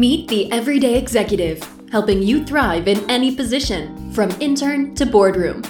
Meet the Everyday Executive, helping you thrive in any position, from intern to boardroom.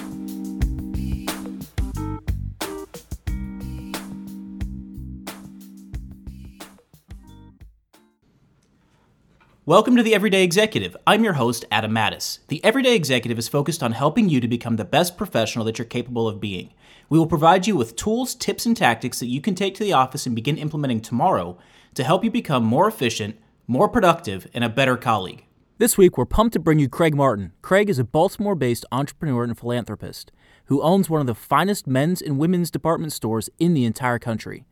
Welcome to the Everyday Executive. I'm your host, Adam Mattis. The Everyday Executive is focused on helping you to become the best professional that you're capable of being. We will provide you with tools, tips, and tactics that you can take to the office and begin implementing tomorrow to help you become more efficient, more productive, and a better colleague. This week, we're pumped to bring you Craig Martin. Craig is a Baltimore based entrepreneur and philanthropist who owns one of the finest men's and women's department stores in the entire country.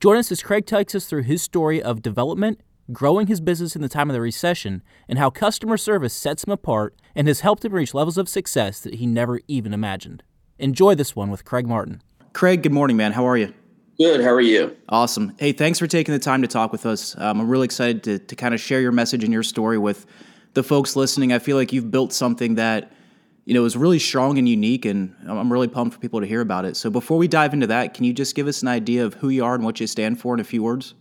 Join us as Craig takes us through his story of development, growing his business in the time of the recession, and how customer service sets him apart and has helped him reach levels of success that he never even imagined. Enjoy this one with Craig Martin. Craig, good morning, man. How are you? Good. How are you? Awesome. Hey, thanks for taking the time to talk with us. Um, I'm really excited to, to kind of share your message and your story with the folks listening. I feel like you've built something that you know is really strong and unique, and I'm really pumped for people to hear about it. So before we dive into that, can you just give us an idea of who you are and what you stand for in a few words?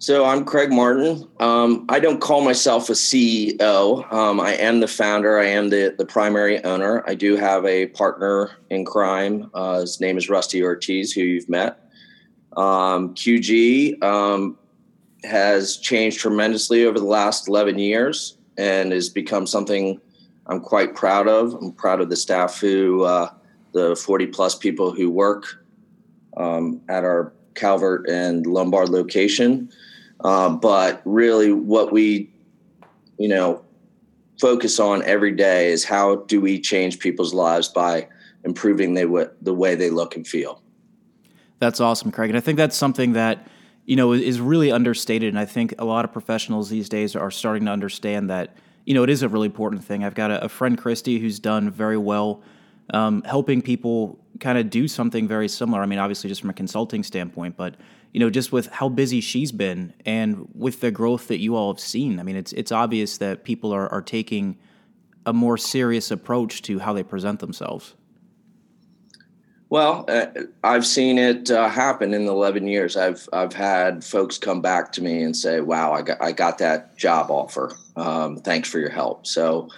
So I'm Craig Martin. Um, I don't call myself a CEO. Um, I am the founder. I am the the primary owner. I do have a partner in crime. Uh, his name is Rusty Ortiz, who you've met. Um, QG um, has changed tremendously over the last 11 years and has become something I'm quite proud of. I'm proud of the staff who, uh, the 40 plus people who work um, at our Calvert and Lombard location. Uh, but really, what we, you know, focus on every day is how do we change people's lives by improving they, the way they look and feel. That's awesome, Craig. And I think that's something that you know is really understated. And I think a lot of professionals these days are starting to understand that you know it is a really important thing. I've got a, a friend, Christy, who's done very well um, helping people kind of do something very similar. I mean, obviously, just from a consulting standpoint, but you know, just with how busy she's been and with the growth that you all have seen, I mean, it's it's obvious that people are are taking a more serious approach to how they present themselves. Well, uh, I've seen it uh, happen in the 11 years. I've I've had folks come back to me and say, "Wow, I got I got that job offer. Um, thanks for your help." So,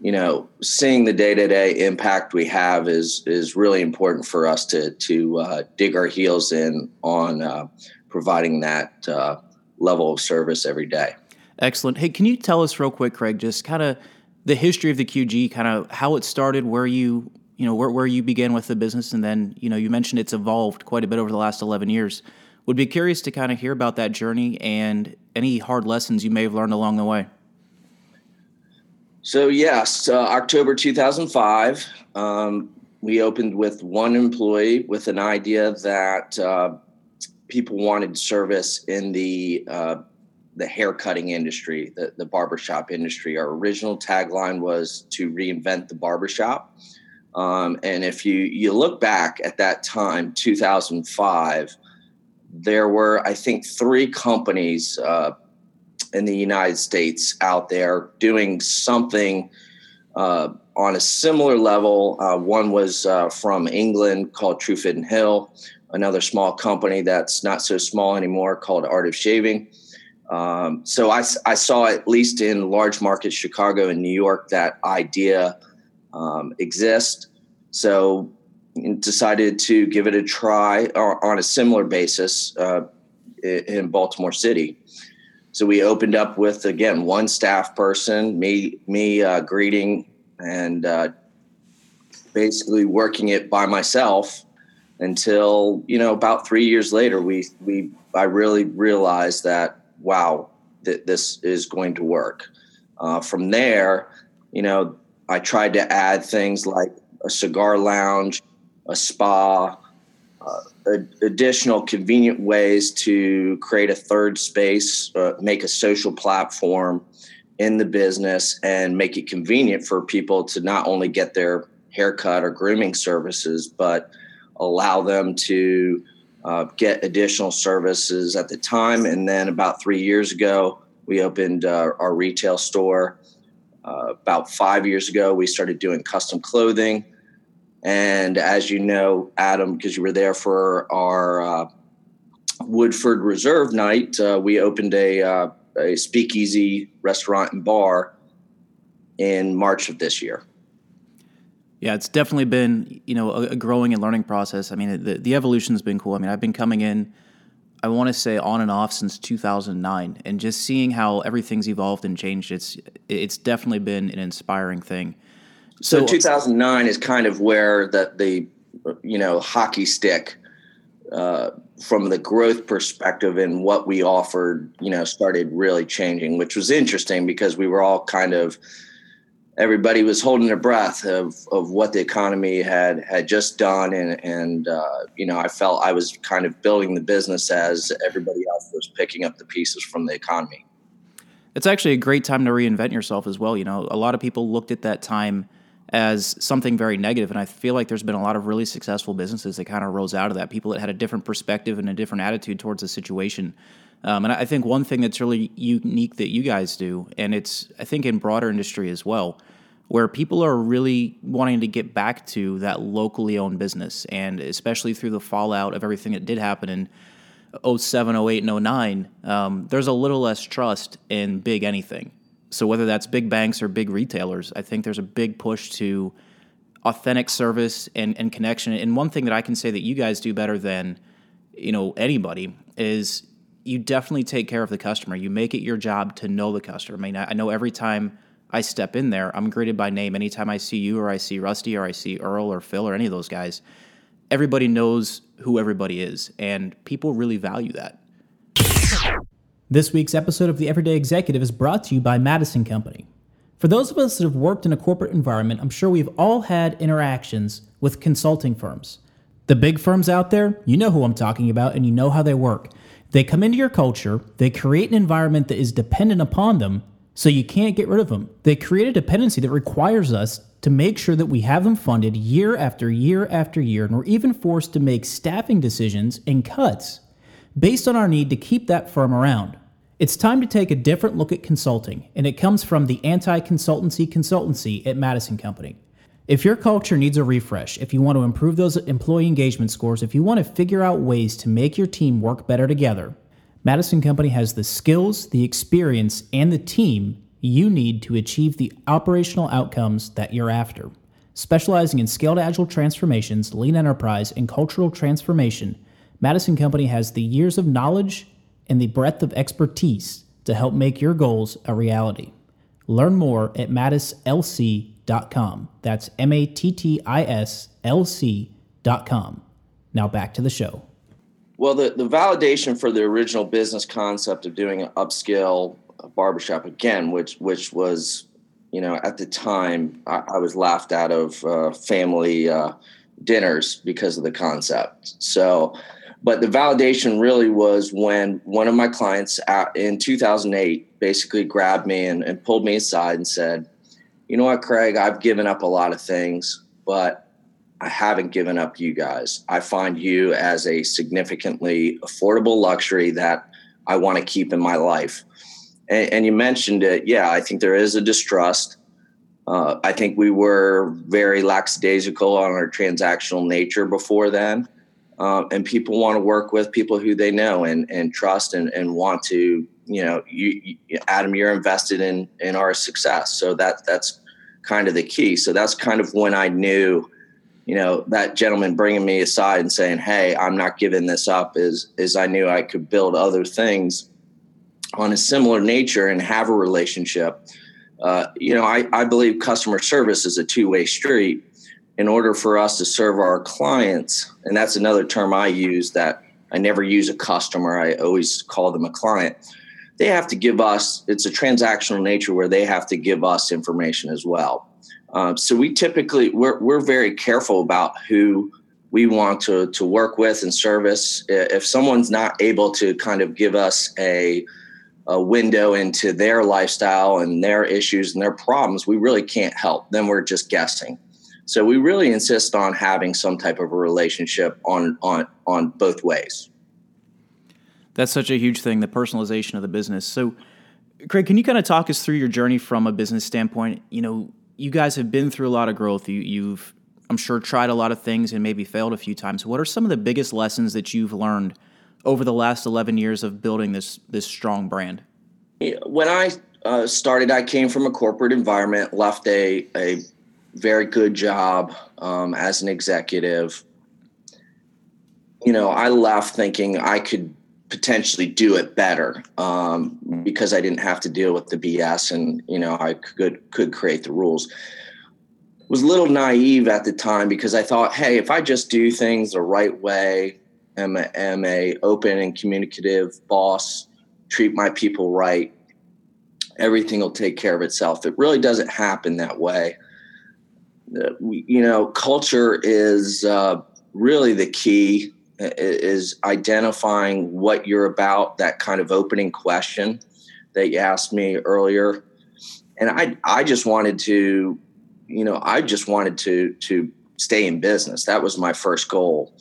you know, seeing the day to day impact we have is is really important for us to to uh, dig our heels in on uh, providing that uh, level of service every day. Excellent. Hey, can you tell us real quick, Craig, just kind of the history of the QG, kind of how it started, where you you know where where you began with the business, and then you know you mentioned it's evolved quite a bit over the last eleven years. Would be curious to kind of hear about that journey and any hard lessons you may have learned along the way. So yes, uh, October 2005, um, we opened with one employee with an idea that uh, people wanted service in the uh, the hair cutting industry, the, the barbershop industry. Our original tagline was to reinvent the barbershop. Um, and if you you look back at that time, 2005, there were I think three companies uh, in the United States out there doing something uh, on a similar level. Uh, one was uh, from England called Truefitt and Hill, another small company that's not so small anymore called Art of Shaving. Um, so I, I, saw at least in large markets, Chicago and New York, that idea um, exist. So decided to give it a try on a similar basis uh, in Baltimore City. So we opened up with again one staff person, me me uh, greeting and uh, basically working it by myself until you know about three years later we we I really realized that wow that this is going to work. Uh, from there, you know, I tried to add things like a cigar lounge, a spa, uh, additional convenient ways to create a third space, uh, make a social platform in the business, and make it convenient for people to not only get their haircut or grooming services, but allow them to uh, get additional services at the time. And then about three years ago, we opened uh, our retail store. Uh, about five years ago, we started doing custom clothing. And as you know, Adam, because you were there for our uh, Woodford Reserve night, uh, we opened a, uh, a speakeasy restaurant and bar in March of this year. Yeah, it's definitely been you know a, a growing and learning process. I mean, the the evolution has been cool. I mean, I've been coming in, I want to say on and off since 2009, and just seeing how everything's evolved and changed. It's it's definitely been an inspiring thing. So, so 2009 is kind of where the the you know hockey stick uh, from the growth perspective and what we offered, you know, started really changing, which was interesting because we were all kind of everybody was holding their breath of of what the economy had had just done, and and uh, you know I felt I was kind of building the business as everybody else was picking up the pieces from the economy. It's actually a great time to reinvent yourself as well. You know, a lot of people looked at that time as something very negative, and I feel like there's been a lot of really successful businesses that kind of rose out of that. People that had a different perspective and a different attitude towards the situation. Um, and I think one thing that's really unique that you guys do, and it's I think in broader industry as well, where people are really wanting to get back to that locally owned business, and especially through the fallout of everything that did happen in 07, 08, and 09, um, there's a little less trust in big anything. So whether that's big banks or big retailers, I think there's a big push to authentic service and, and connection. And one thing that I can say that you guys do better than you know anybody is you definitely take care of the customer. You make it your job to know the customer. I mean, I know every time I step in there, I'm greeted by name. Anytime I see you or I see Rusty or I see Earl or Phil or any of those guys, everybody knows who everybody is, and people really value that. This week's episode of The Everyday Executive is brought to you by Madison Company. For those of us that have worked in a corporate environment, I'm sure we've all had interactions with consulting firms. The big firms out there, you know who I'm talking about and you know how they work. They come into your culture, they create an environment that is dependent upon them, so you can't get rid of them. They create a dependency that requires us to make sure that we have them funded year after year after year, and we're even forced to make staffing decisions and cuts based on our need to keep that firm around. It's time to take a different look at consulting, and it comes from the anti consultancy consultancy at Madison Company. If your culture needs a refresh, if you want to improve those employee engagement scores, if you want to figure out ways to make your team work better together, Madison Company has the skills, the experience, and the team you need to achieve the operational outcomes that you're after. Specializing in scaled agile transformations, lean enterprise, and cultural transformation, Madison Company has the years of knowledge and the breadth of expertise to help make your goals a reality. Learn more at mattislc.com. That's M A T T I S L C.com. Now back to the show. Well, the, the validation for the original business concept of doing an upscale barbershop again, which which was, you know, at the time I, I was laughed out of uh, family uh, dinners because of the concept. So, but the validation really was when one of my clients in 2008 basically grabbed me and, and pulled me aside and said, "You know what, Craig? I've given up a lot of things, but I haven't given up you guys. I find you as a significantly affordable luxury that I want to keep in my life. And, and you mentioned it. Yeah, I think there is a distrust. Uh, I think we were very lackadaisical on our transactional nature before then. Um, and people want to work with people who they know and, and trust and, and want to, you know, you, you, Adam, you're invested in, in our success. So that, that's kind of the key. So that's kind of when I knew, you know that gentleman bringing me aside and saying hey i'm not giving this up is is i knew i could build other things on a similar nature and have a relationship uh, you know I, I believe customer service is a two-way street in order for us to serve our clients and that's another term i use that i never use a customer i always call them a client they have to give us it's a transactional nature where they have to give us information as well um, so we typically we're we're very careful about who we want to to work with and service. If someone's not able to kind of give us a a window into their lifestyle and their issues and their problems, we really can't help. Then we're just guessing. So we really insist on having some type of a relationship on on on both ways. That's such a huge thing, the personalization of the business. So Craig, can you kind of talk us through your journey from a business standpoint? You know, you guys have been through a lot of growth. You, you've, I'm sure, tried a lot of things and maybe failed a few times. What are some of the biggest lessons that you've learned over the last 11 years of building this this strong brand? When I uh, started, I came from a corporate environment, left a, a very good job um, as an executive. You know, I left thinking I could potentially do it better um, because I didn't have to deal with the BS and, you know, I could, could create the rules was a little naive at the time because I thought, hey, if I just do things the right way, am a, am a open and communicative boss, treat my people right, everything will take care of itself. It really doesn't happen that way. You know, culture is uh, really the key. Is identifying what you're about. That kind of opening question that you asked me earlier, and I I just wanted to you know, I just wanted to to stay in business. That was my first goal.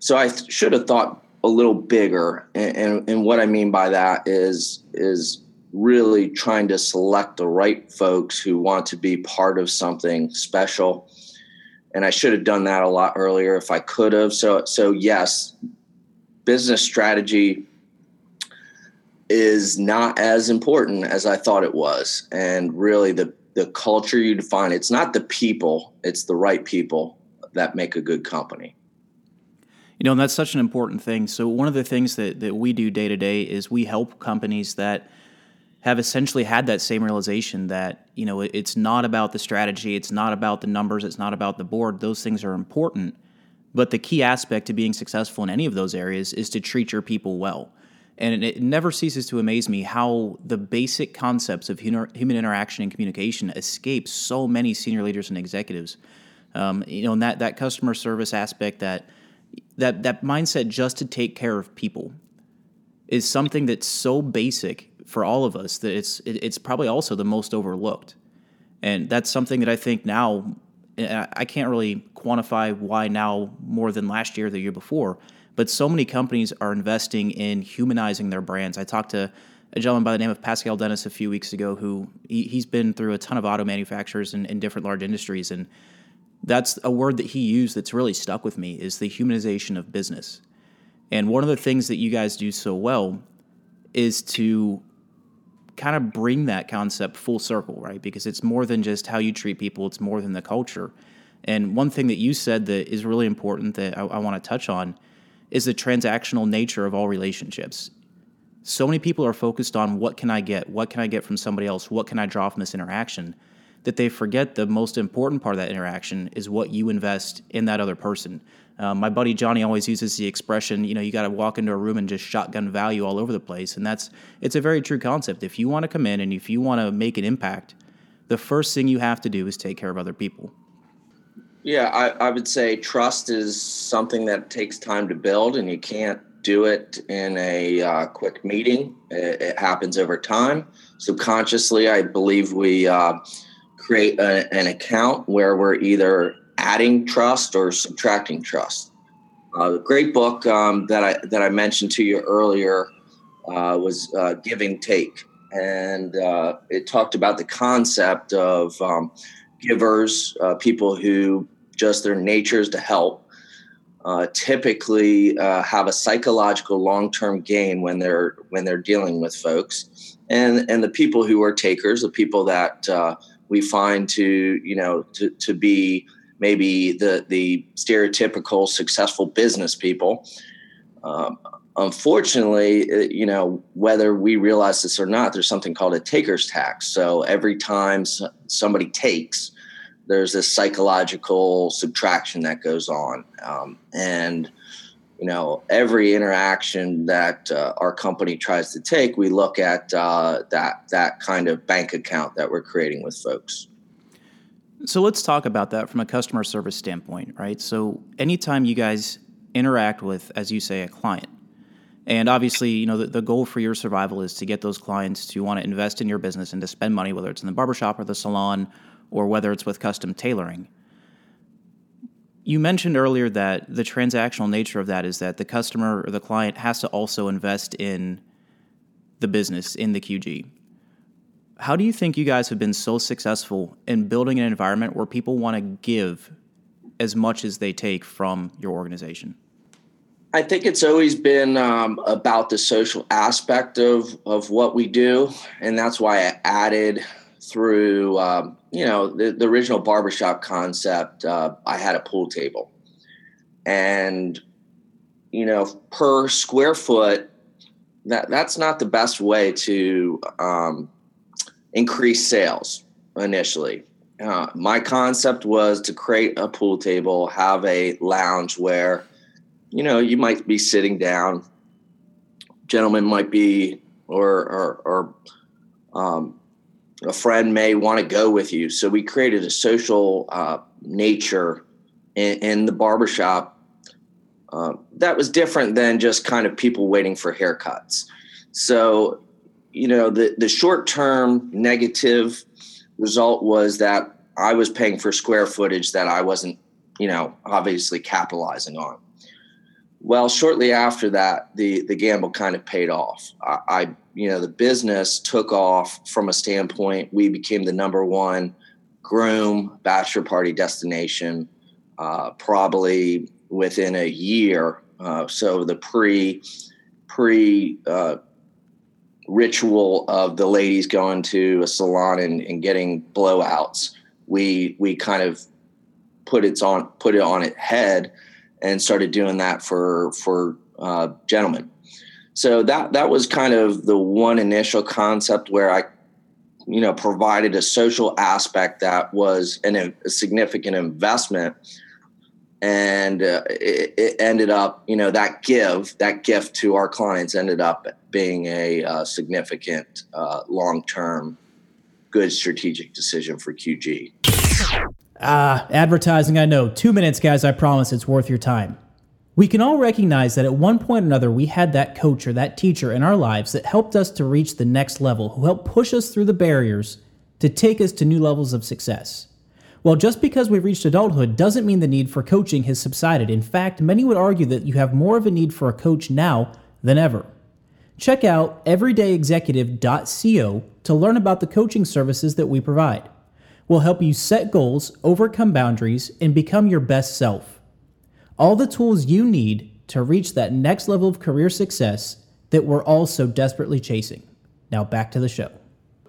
So I th- should have thought a little bigger. And, and, and what I mean by that is is really trying to select the right folks who want to be part of something special. And I should have done that a lot earlier if I could have. So so yes, business strategy is not as important as I thought it was. And really the the culture you define. It's not the people, it's the right people that make a good company. You know, and that's such an important thing. So, one of the things that, that we do day to day is we help companies that have essentially had that same realization that, you know, it's not about the strategy, it's not about the numbers, it's not about the board. Those things are important. But the key aspect to being successful in any of those areas is to treat your people well. And it never ceases to amaze me how the basic concepts of human interaction and communication escape so many senior leaders and executives. Um, you know, and that, that customer service aspect, that, that, that mindset just to take care of people is something that's so basic for all of us that it's, it, it's probably also the most overlooked. And that's something that I think now, I can't really quantify why now more than last year, the year before, but so many companies are investing in humanizing their brands. I talked to a gentleman by the name of Pascal Dennis a few weeks ago who he, has been through a ton of auto manufacturers in, in different large industries. And that's a word that he used that's really stuck with me is the humanization of business. And one of the things that you guys do so well is to kind of bring that concept full circle, right? Because it's more than just how you treat people, it's more than the culture. And one thing that you said that is really important that I, I want to touch on is the transactional nature of all relationships. So many people are focused on what can I get? What can I get from somebody else? What can I draw from this interaction? That they forget the most important part of that interaction is what you invest in that other person. Um, my buddy Johnny always uses the expression, you know, you got to walk into a room and just shotgun value all over the place. And that's, it's a very true concept. If you want to come in and if you want to make an impact, the first thing you have to do is take care of other people. Yeah, I, I would say trust is something that takes time to build, and you can't do it in a uh, quick meeting. It, it, happens over time. Subconsciously, I believe we uh, create a, an account where we're either adding trust or subtracting trust. Uh, the great book um, that I that I mentioned to you earlier uh, was uh, Give and Take, and uh, it talked about the concept of um, givers, uh, people who just their natures to help, uh, typically have a psychological long-term gain when they're when they're dealing with folks, and and the people who are takers, the people that we find to you know to to be maybe the the stereotypical successful business people. Um, unfortunately, uh, you know, whether we realize this or not, there's something called a taker's tax. So every time somebody takes, there's this psychological subtraction that goes on um, and you know every interaction that uh, our company tries to take we look at uh, that that kind of bank account that we're creating with folks so let's talk about that from a customer service standpoint right so anytime you guys interact with as you say a client and obviously you know the, the goal for your survival is to get those clients to want to invest in your business and to spend money whether it's in the barbershop or the salon or whether it's with custom tailoring. You mentioned earlier that the transactional nature of that is that the customer or the client has to also invest in the business, in the QG. How do you think you guys have been so successful in building an environment where people want to give as much as they take from your organization? I think it's always been um, about the social aspect of of what we do, and that's why I added through um, you know the, the, original barbershop concept. Uh, I had a pool table, and you know per square foot, that that's not the best way to um, increase sales initially. Uh, my concept was to create a pool table, have a lounge where, you know, you might be sitting down, gentlemen might be, or or, or um, a friend may want to go with you. So we created a social uh, nature in, in, the barbershop uh, that was different than just kind of people waiting for haircuts. So, you know, the the short term negative result was that I was paying for square footage that I wasn't, you know, obviously capitalizing on. Well, shortly after that, the the gamble kind of paid off. I, I, you know, the business took off from a standpoint. We became the number one groom bachelor party destination, uh, probably within a year. Uh, so the pre pre uh, ritual of the ladies going to a salon and, and getting blowouts, we we kind of put it on put it on its head and started doing that for for uh, gentlemen. So that that was kind of the one initial concept where I, you know, provided a social aspect that was an, a significant investment and uh, it, it, ended up you know that give that gift to our clients ended up being a uh, significant uh, long-term good strategic decision for qg ah advertising i know. Two minutes guys. I promise it's worth your time. We can all recognize that at one point or another we had that coach or that teacher in our lives that helped us to reach the next level who helped push us through the barriers to take us to new levels of success well, just because we've reached adulthood doesn't mean the need for coaching has subsided. In fact, many would argue that you have more of a need for a coach now than ever. Check out everydayexecutive.co to learn about the coaching services that we provide. We'll help you set goals, overcome boundaries, and become your best self. All the tools you need to reach that next level of career success that we're all so desperately chasing. Now, back to the show.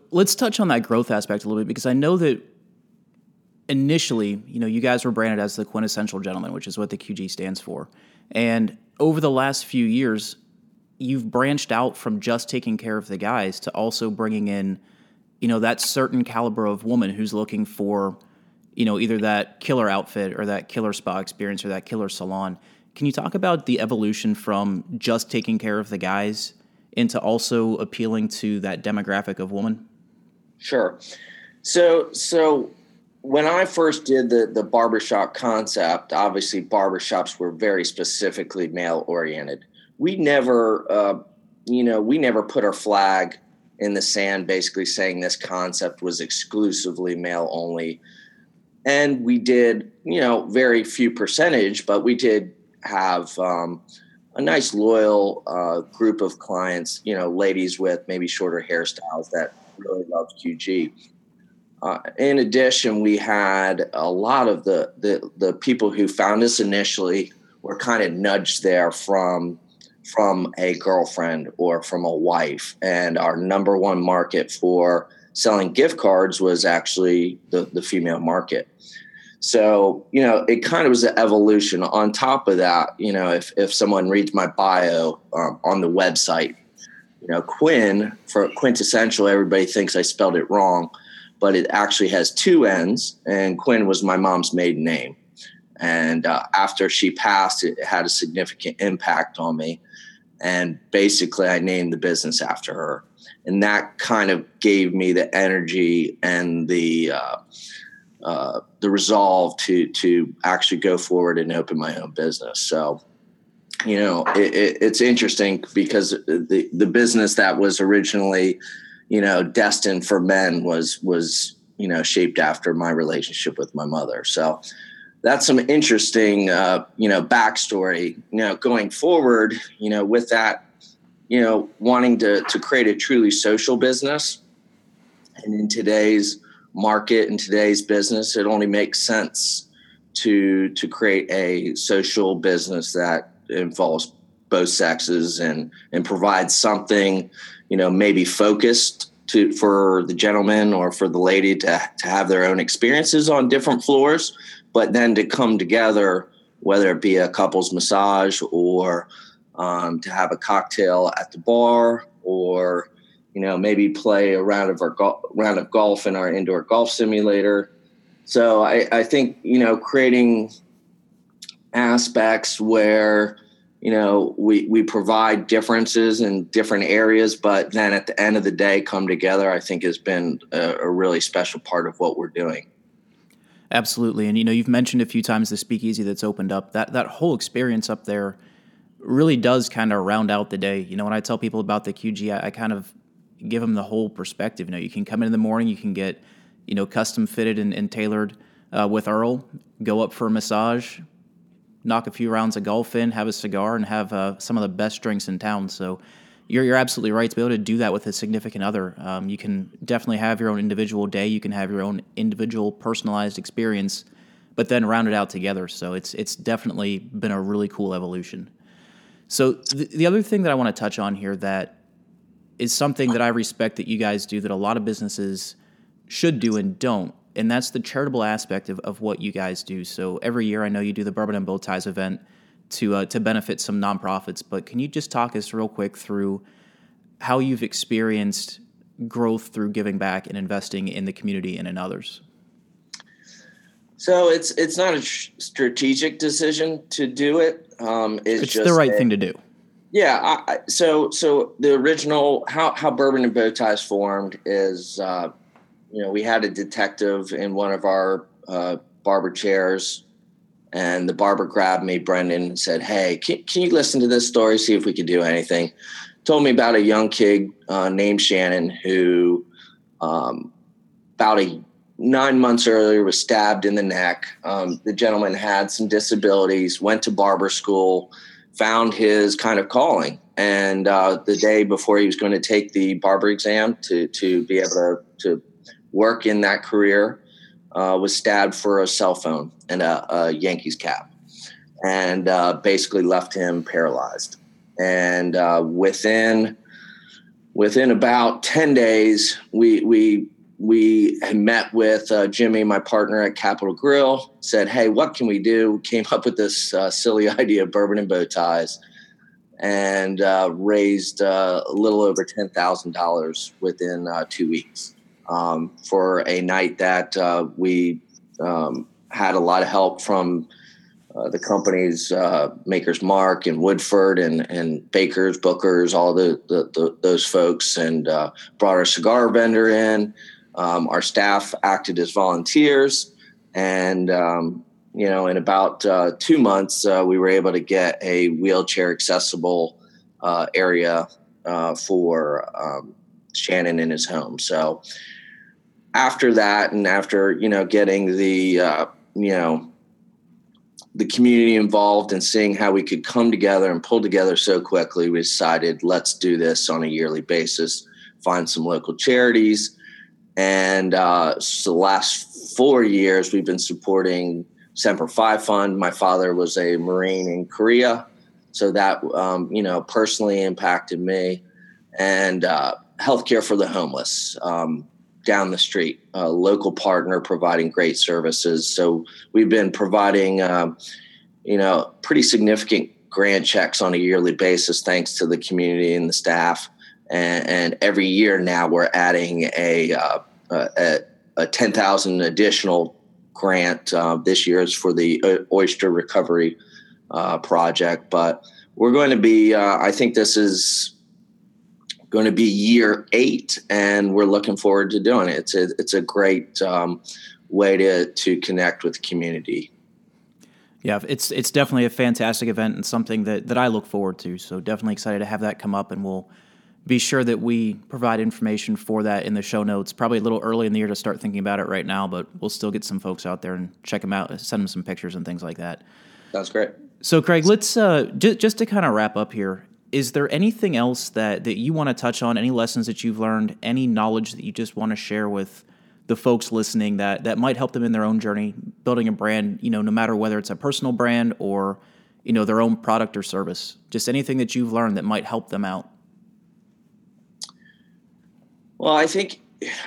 Let's touch on that growth aspect a little bit because I know that initially, you know, you guys were branded as the quintessential gentleman, which is what the QG stands for. And over the last few years, you've branched out from just taking care of the guys to also bringing in, you know, that certain caliber of woman who's looking for, you know, either that killer outfit or that killer spa experience or that killer salon. Can you talk about the evolution from just taking care of the guys into also appealing to that demographic of woman? Sure. So, so when I first did the the barbershop concept, obviously barbershops were very specifically male oriented. We never, uh, you know, we never put our flag in the sand, basically saying this concept was exclusively male only. And we did, you know, very few percentage, but we did have um, a nice loyal uh, group of clients, you know, ladies with maybe shorter hairstyles that really loved QG. Uh, in addition, we had a lot of the, the, the people who found us initially were kind of nudged there from from a girlfriend or from a wife. And our number one market for selling gift cards was actually the, the female market. So, you know, it kind of was an evolution. On top of that, you know, if, if someone reads my bio um, on the website, you know, Quinn for quintessential, everybody thinks I spelled it wrong but it actually has two N's, and Quinn was my mom's maiden name. And uh, after she passed, it had a significant impact on me. And basically, I named the business after her. And that kind of gave me the energy and the uh, uh, the resolve to to actually go forward and open my own business. So, you know, it, it, it's interesting because the the business that was originally you know, destined for men was was you know shaped after my relationship with my mother. So that's some interesting uh, you know backstory. You know, going forward, you know, with that, you know, wanting to to create a truly social business, and in today's market in today's business, it only makes sense to to create a social business that involves both sexes and and provides something, you know, maybe focused to for the gentleman or for the lady to to have their own experiences on different floors, but then to come together, whether it be a couples massage or um, to have a cocktail at the bar or you know maybe play a round of our go- round of golf in our indoor golf simulator. So I, I think you know creating aspects where you know we we provide differences in different areas but then at the end of the day come together i think has been a, a, really special part of what we're doing. Absolutely. And you know you've mentioned a few times the speakeasy that's opened up. That that whole experience up there really does kind of round out the day. You know when i tell people about the qg I, I kind of give them the whole perspective. You know you can come in in the morning you can get you know custom fitted and, and tailored uh, with earl go up for a massage knock a few rounds of golf in, have a cigar, and have uh, some of the best drinks in town. So you're, you're absolutely right to be able to do that with a significant other. Um, you can definitely have your own individual day. You can have your own individual personalized experience, but then round it out together. So it's it's definitely been a really cool evolution. So th- the other thing that I want to touch on here that is something that I respect that you guys do that a lot of businesses should do and don't and that's the charitable aspect of, of what you guys do. So every year, I know you do the Bourbon and Bow Ties event to uh, to benefit some nonprofits. But can you just talk us real quick through how you've experienced growth through giving back and investing in the community and in others? So it's it's not a strategic decision to do it. Um, it's, it's the right a, thing to do. Yeah. I, so so the original how how Bourbon and Bow Ties formed is. Uh, you know, we had a detective in one of our uh, barber chairs, and the barber grabbed me, Brendan, and said, "Hey, can, can, you listen to this story? See if we could do anything." Told me about a young kid uh, named Shannon who, um, about a nine months earlier, was stabbed in the neck. Um, the gentleman had some disabilities, went to barber school, found his kind of calling, and uh, the day before he was going to take the barber exam to to be able to to work in that career, uh, was stabbed for a cell phone and a, a Yankees cap, and uh, basically left him paralyzed. And uh, within within about ten days, we we we met with uh, Jimmy, my partner at Capital Grille. Said, "Hey, what can we do?" Came up with this uh, silly idea of bourbon and bow ties, and uh, raised a little over ten thousand dollars within two weeks um, for a night that uh, we um, had a lot of help from uh, the companies uh, Maker's Mark and Woodford and and Bakers, Bookers, all the, the, the those folks, and uh, brought our cigar vendor in. Um, our staff acted as volunteers, and um, you know, in about uh, two months, uh, we were able to get a wheelchair accessible area for um, Shannon in his home. So after that and after you know getting the uh, you know the community involved and seeing how we could come together and pull together so quickly we decided let's do this on a yearly basis find some local charities. And uh, so the last four years we've been supporting semper fi fund. My father was a marine in korea so that um, you know personally impacted me. And uh, healthcare for the homeless. Um, down the street, a local partner providing great services. So we've been providing, um, you know, pretty significant grant checks on a yearly basis, thanks to the community and the staff. And, and every year now we're adding a, uh, a, a 10,000 additional grant. Uh, this year is for the uh, oyster recovery uh, project, but we're going to be, uh, I think this is going to be year eight, and we're looking forward to doing it. It's a it's a great um, way to to connect with the community. Yeah, it's it's definitely a fantastic event and something that that I look forward to. So definitely excited to have that come up, and we'll be sure that we provide information for that in the show notes. Probably a little early in the year to start thinking about it right now, but we'll still get some folks out there and check them out, send them some pictures and things like that. That's great. So, Craig, let's uh, j- just to kind of wrap up here is there anything else that, that you want to touch on? Any lessons that you've learned? Any knowledge that you just want to share with the folks listening that that might help them in their own journey building a brand? You know, no matter whether it's a personal brand or you know, their own product or service? Just anything that you've learned that might help them out. Well, I think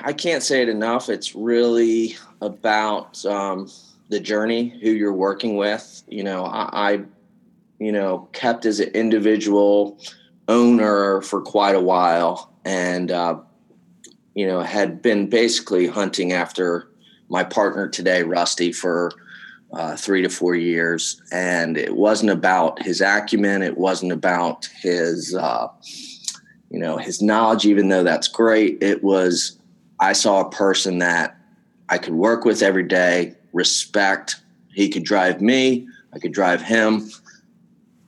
I can't say it enough. It's really about um, the journey, who you're working with. You know, I, I, you know, kept as an individual owner for quite a while, and uh, you know, had been basically hunting after my partner today, Rusty, for uh, three to four years, and it wasn't about his acumen. It wasn't about his. Uh, you know his knowledge even though that's great it was i saw a person that i could work with every day respect he could drive me i could drive him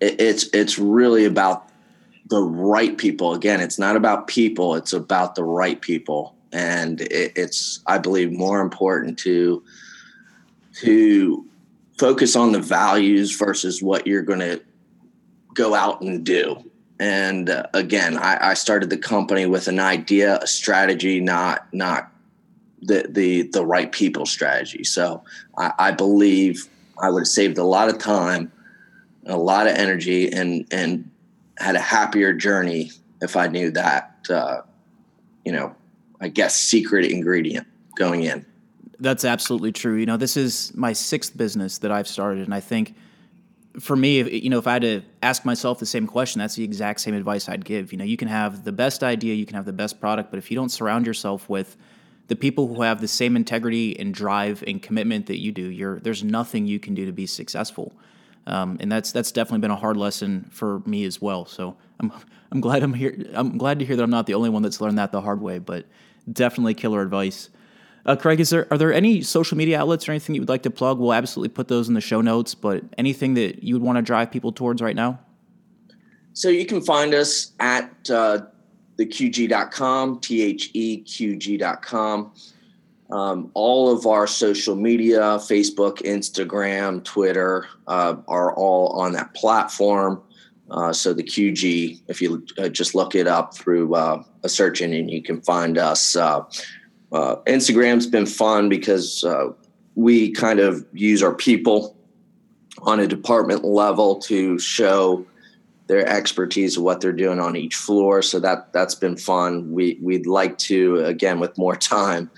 it's it's really about the right people. Again it's not about people it's about the right people. And it, it's i believe more important to to focus on the values versus what you're going to go out and do. And uh, again, I, I, started the company with an idea, a strategy, not not the the the right people strategy. So I, I believe I would have saved a lot of time, a lot of energy, and and had a happier journey if I knew that. Uh, you know, I guess secret ingredient going in. That's absolutely true. You know, this is my sixth business that I've started, and I think for me, you know, if I had to ask myself the same question, that's the exact same advice I'd give. You know, you can have the best idea, you can have the best product, but if you don't surround yourself with the people who have the same integrity and drive and commitment that you do, you're, there's nothing you can do to be successful. Um, and that's that's definitely been a hard lesson for me as well. So I'm I'm glad I'm here. I'm glad to hear that I'm not the only one that's learned that the hard way. But definitely killer advice. Uh, Craig, is there are there any social media outlets or anything you would like to plug? We'll absolutely put those in the show notes. But anything that you would want to drive people towards right now? So you can find us at uh, theqg.com, T H E Q G.com. Um, all of our social media, Facebook, Instagram, Twitter, uh, are all on that platform. Uh, so the QG, if you uh, just look it up through uh, a search engine, you can find us. Uh, uh, Instagram's been fun because we kind of use our people on a department level to show their expertise of what they're doing on each floor. So that that's been fun. We we'd like to again with more time.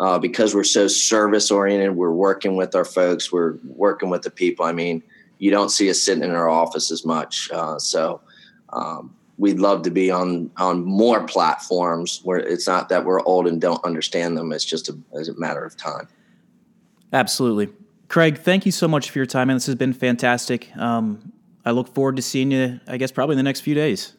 Uh, because we're so service oriented, we're working with our folks, we're working with the people. I mean, you don't see us sitting in our office as much. Uh, so um, we'd love to be on on more platforms where it's not that we're old and don't understand them. It's just a, as a matter of time. Absolutely, Craig. Thank you so much for your time, and this has been fantastic. Um, I look forward to seeing you. I guess probably in the next few days.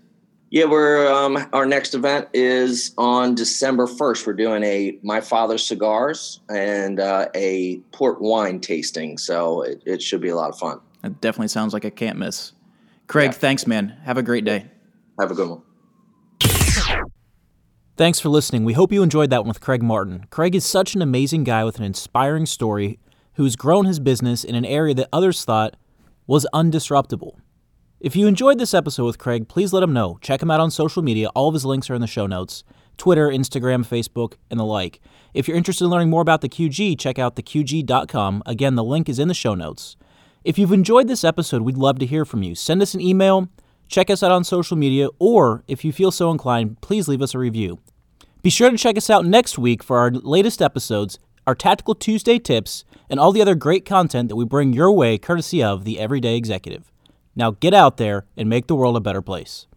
Yeah, we're um, our next event is on December first. We're doing a My Father's Cigars and uh, a port wine tasting, so it, it, should be a lot of fun. It definitely sounds like a can't miss. Craig, yeah. thanks, man. Have a great day. Have a good one. Thanks for listening. We hope you enjoyed that one with Craig Martin. Craig is such an amazing guy with an inspiring story who's grown his business in an area that others thought was undisruptible. If you enjoyed this episode with Craig, please let him know. Check him out on social media. All of his links are in the show notes Twitter, Instagram, Facebook, and the like. If you're interested in learning more about the QG, check out theqg.com. Again, the link is in the show notes. If you've enjoyed this episode, we'd love to hear from you. Send us an email Check us out on social media, or if you feel so inclined, please leave us a review. Be sure to check us out next week for our latest episodes, our Tactical Tuesday tips, and all the other great content that we bring your way courtesy of the Everyday Executive. Now get out there and make the world a better place.